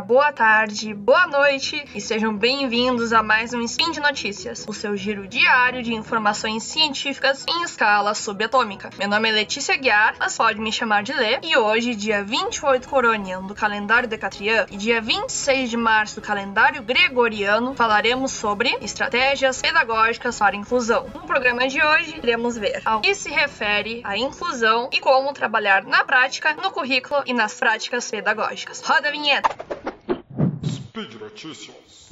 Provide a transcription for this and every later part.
boa tarde, boa noite e sejam bem-vindos a mais um Spin de Notícias, o seu giro diário de informações científicas em escala subatômica. Meu nome é Letícia Guiar, mas pode me chamar de Lê, e hoje, dia 28 Coroniano do calendário Decatrian e dia 26 de março do calendário Gregoriano, falaremos sobre estratégias pedagógicas para inclusão. No programa de hoje, iremos ver ao que se refere à inclusão e como trabalhar na prática, no currículo e nas práticas pedagógicas. Roda a vinheta! Spigraticious.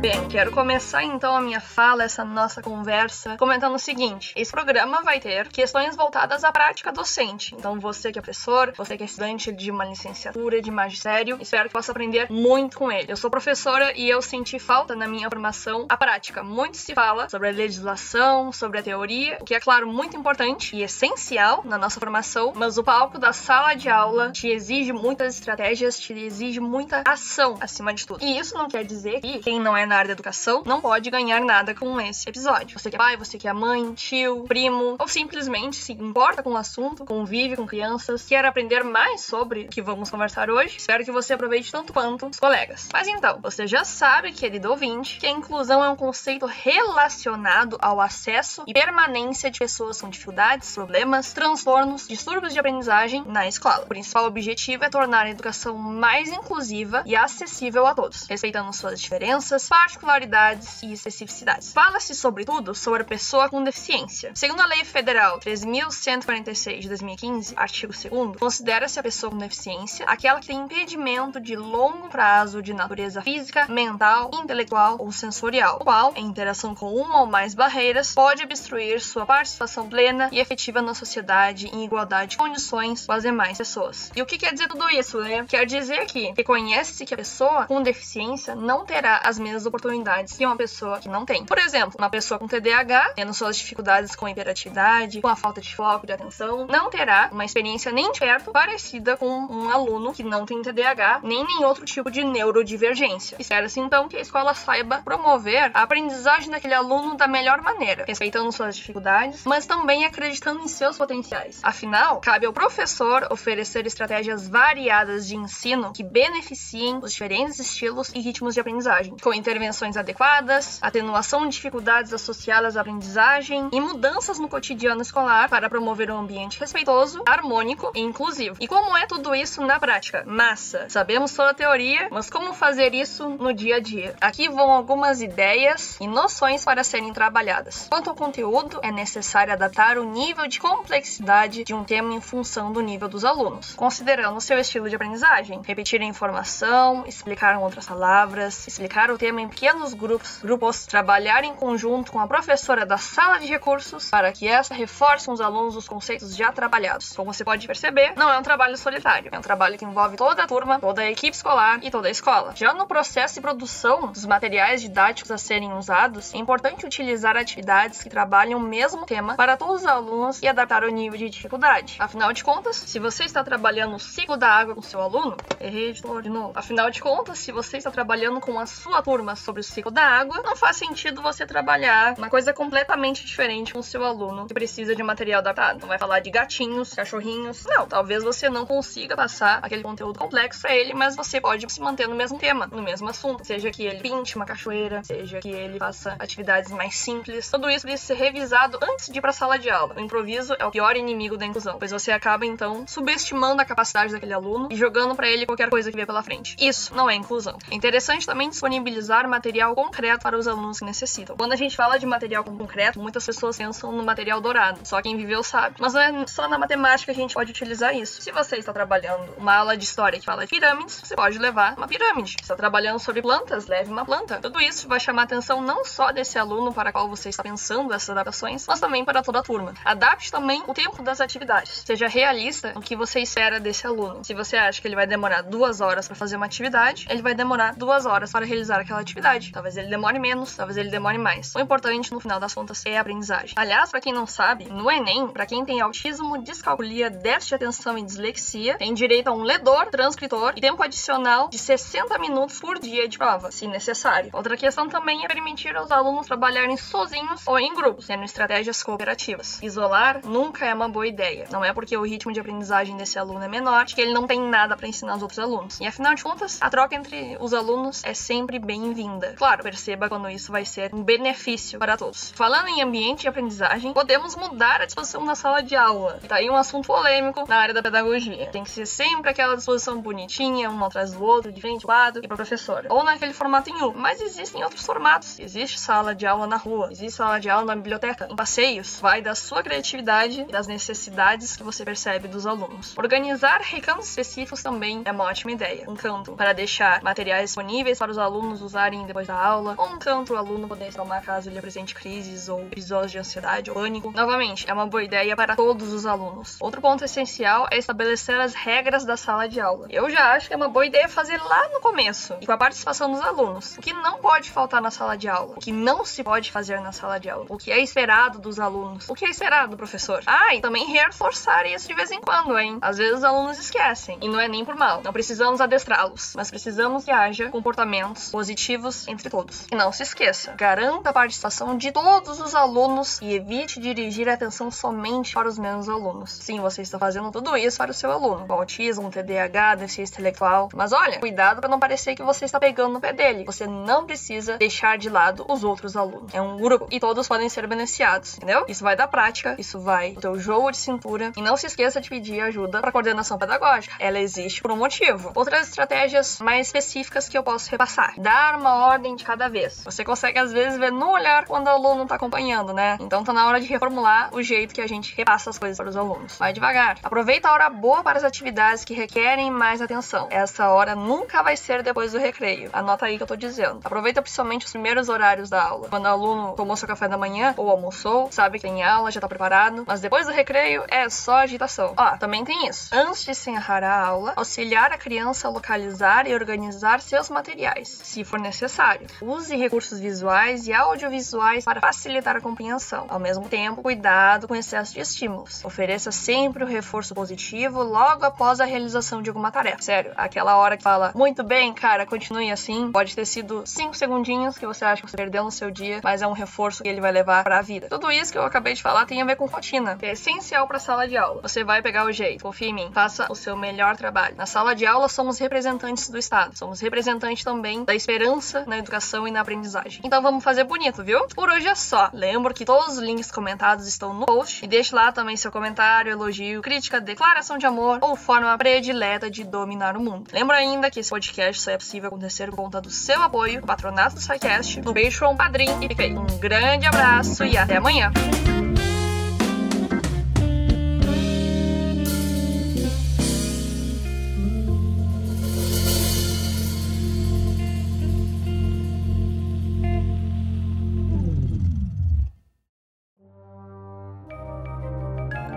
Bem, quero começar então a minha fala, essa nossa conversa, comentando o seguinte: esse programa vai ter questões voltadas à prática docente. Então, você que é professor, você que é estudante de uma licenciatura, de magistério, espero que possa aprender muito com ele. Eu sou professora e eu senti falta na minha formação a prática. Muito se fala sobre a legislação, sobre a teoria, o que é, claro, muito importante e essencial na nossa formação, mas o palco da sala de aula te exige muitas estratégias, te exige muita ação acima de tudo. E isso não quer dizer que quem não é na área da educação não pode ganhar nada com esse episódio. Você que é pai, você que é mãe, tio, primo, ou simplesmente se importa com o assunto, convive com crianças, quer aprender mais sobre o que vamos conversar hoje, espero que você aproveite tanto quanto os colegas. Mas então, você já sabe, querido ouvinte, que a inclusão é um conceito relacionado ao acesso e permanência de pessoas com dificuldades, problemas, transtornos, distúrbios de aprendizagem na escola. O principal objetivo é tornar a educação mais inclusiva e acessível a todos, respeitando suas diferenças, particularidades e especificidades. Fala-se, sobretudo, sobre a pessoa com deficiência. Segundo a Lei Federal 13.146 de 2015, artigo 2, considera-se a pessoa com deficiência aquela que tem impedimento de longo prazo de natureza física, mental, intelectual ou sensorial, qual, em interação com uma ou mais barreiras, pode obstruir sua participação plena e efetiva na sociedade em igualdade de condições com as demais pessoas. E o que quer dizer tudo isso, né? Quer dizer que reconhece-se que a pessoa com deficiência não terá as mesmas oportunidades que uma pessoa que não tem. Por exemplo, uma pessoa com TDAH, tendo suas dificuldades com hiperatividade, com a falta de foco, de atenção, não terá uma experiência nem de perto parecida com um aluno que não tem TDAH, nem nenhum outro tipo de neurodivergência. Espera-se então que a escola saiba promover a aprendizagem daquele aluno da melhor maneira, respeitando suas dificuldades, mas também acreditando em seus potenciais. Afinal, cabe ao professor oferecer estratégias variadas de ensino que beneficiem os diferentes estilos e ritmos de aprendizagem, com intervenções adequadas, atenuação de dificuldades associadas à aprendizagem e mudanças no cotidiano escolar para promover um ambiente respeitoso, harmônico e inclusivo. E como é tudo isso na prática? Massa! Sabemos toda a teoria, mas como fazer isso no dia a dia? Aqui vão algumas ideias e noções para serem trabalhadas. Quanto ao conteúdo, é necessário adaptar o nível de complexidade de um tema em função do nível dos alunos, considerando seu estilo de aprendizagem. Repetir a informação, explicar outras palavras, explicar o tema em pequenos grupos, grupos, trabalhar em conjunto com a professora da sala de recursos para que essa reforce com os alunos os conceitos já trabalhados. Como você pode perceber, não é um trabalho solitário, é um trabalho que envolve toda a turma, toda a equipe escolar e toda a escola. Já no processo de produção dos materiais didáticos a serem usados, é importante utilizar atividades que trabalham o mesmo tema para todos os alunos e adaptar o nível de dificuldade. Afinal de contas, se você está trabalhando o ciclo da água com seu aluno, errei de novo. Afinal de contas, se você está trabalhando com a sua turma sobre o ciclo da água, não faz sentido você trabalhar uma coisa completamente diferente com o seu aluno que precisa de material adaptado. Não vai falar de gatinhos, cachorrinhos. Não, talvez você não consiga passar aquele conteúdo complexo para ele, mas você pode se manter no mesmo tema, no mesmo assunto. Seja que ele pinte uma cachoeira, seja que ele faça atividades mais simples. Tudo isso precisa ser revisado antes de ir para a sala de aula. O improviso é o pior inimigo da inclusão, pois você acaba então subestimando a capacidade daquele aluno e jogando para ele qualquer coisa que vier pela frente. Isso não é inclusão. É interessante também disponibilizar material concreto para os alunos que necessitam. Quando a gente fala de material concreto, muitas pessoas pensam no material dourado. Só quem viveu sabe. Mas não é só na matemática que a gente pode utilizar isso. Se você está trabalhando uma aula de história que fala de pirâmides, você pode levar uma pirâmide. Se está trabalhando sobre plantas, leve uma planta. Tudo isso vai chamar a atenção não só desse aluno para qual você está pensando essas adaptações, mas também para toda a turma. Adapte também o tempo das atividades. Seja realista no que você espera desse aluno. Se você acha que ele vai demorar duas horas para fazer uma atividade, ele vai demorar duas horas para realizar aquela atividade velocidade. Talvez ele demore menos, talvez ele demore mais. O importante, no final das contas, é a aprendizagem. Aliás, para quem não sabe, no Enem, para quem tem autismo, descalculia, déficit de atenção e dislexia, tem direito a um ledor, transcritor e tempo adicional de 60 minutos por dia de prova, se necessário. Outra questão também é permitir aos alunos trabalharem sozinhos ou em grupos, tendo estratégias cooperativas. Isolar nunca é uma boa ideia. Não é porque o ritmo de aprendizagem desse aluno é menor que ele não tem nada para ensinar aos outros alunos. E afinal de contas, a troca entre os alunos é sempre bem-vinda. Claro, perceba quando isso vai ser um benefício para todos. Falando em ambiente de aprendizagem, podemos mudar a disposição da sala de aula. E tá aí um assunto polêmico na área da pedagogia. Tem que ser sempre aquela disposição bonitinha, um atrás do outro, de frente, lado e para professora. Ou naquele formato em U. Mas existem outros formatos. Existe sala de aula na rua, existe sala de aula na biblioteca, em passeios. Vai da sua criatividade e das necessidades que você percebe dos alunos. Organizar recantos específicos também é uma ótima ideia. Um canto para deixar materiais disponíveis para os alunos usarem depois da aula, ou um canto o aluno poder tomar caso ele apresente crises ou episódios de ansiedade ou pânico. Novamente, é uma boa ideia para todos os alunos. Outro ponto essencial é estabelecer as regras da sala de aula. Eu já acho que é uma boa ideia fazer lá no começo e com a participação dos alunos. O que não pode faltar na sala de aula, o que não se pode fazer na sala de aula, o que é esperado dos alunos, o que é esperado do professor. Ah, e também reforçar isso de vez em quando, hein? Às vezes os alunos esquecem e não é nem por mal. Não precisamos adestrá-los, mas precisamos que haja comportamentos positivos entre todos. E não se esqueça, garanta a participação de todos os alunos e evite dirigir a atenção somente para os menos alunos. Sim, você está fazendo tudo isso para o seu aluno, com autismo, TDAH, deficiência intelectual. Mas olha, cuidado para não parecer que você está pegando no pé dele. Você não precisa deixar de lado os outros alunos. É um grupo e todos podem ser beneficiados, entendeu? Isso vai da prática, isso vai do teu jogo de cintura. E não se esqueça de pedir ajuda para coordenação pedagógica. Ela existe por um motivo. Outras estratégias mais específicas que eu posso repassar: dar uma ordem de cada vez. Você consegue às vezes ver no olhar quando o aluno está acompanhando, né? Então tá na hora de reformular o jeito que a gente repassa as coisas para os alunos. Vai devagar. Aproveita a hora boa para as atividades que requerem mais atenção. Essa hora nunca vai ser depois do recreio. Anota aí que eu tô dizendo. Aproveita principalmente os primeiros horários da aula. Quando o aluno tomou seu café da manhã ou almoçou, sabe que tem aula, já tá preparado. Mas depois do recreio é só agitação. Ó, também tem isso. Antes de encerrar a aula, auxiliar a criança a localizar e organizar seus materiais, se for necessário. Use recursos visuais e audiovisuais para facilitar a compreensão. Ao mesmo tempo, cuidado com excesso de estímulos. Ofereça sempre o reforço positivo logo após a realização de alguma tarefa. Sério, aquela hora que fala, muito bem, cara, continue assim. Pode ter sido 5 segundinhos que você acha que você perdeu no seu dia, mas é um reforço que ele vai levar para a vida. Tudo isso que eu acabei de falar tem a ver com rotina, que é essencial para a sala de aula. Você vai pegar o jeito, confia em mim, faça o seu melhor trabalho. Na sala de aula somos representantes do Estado, somos representantes também da esperança na educação e na aprendizagem. Então vamos fazer bonito, viu? Por hoje é só. Lembro que todos os links comentados estão no post e deixe lá também seu comentário, elogio, crítica, declaração de amor ou forma predileta de dominar o mundo. Lembro ainda que esse podcast só é possível acontecer por conta do seu apoio, patronato do SciCast, no Patreon, Padrim e PicPay. Um grande abraço e até amanhã!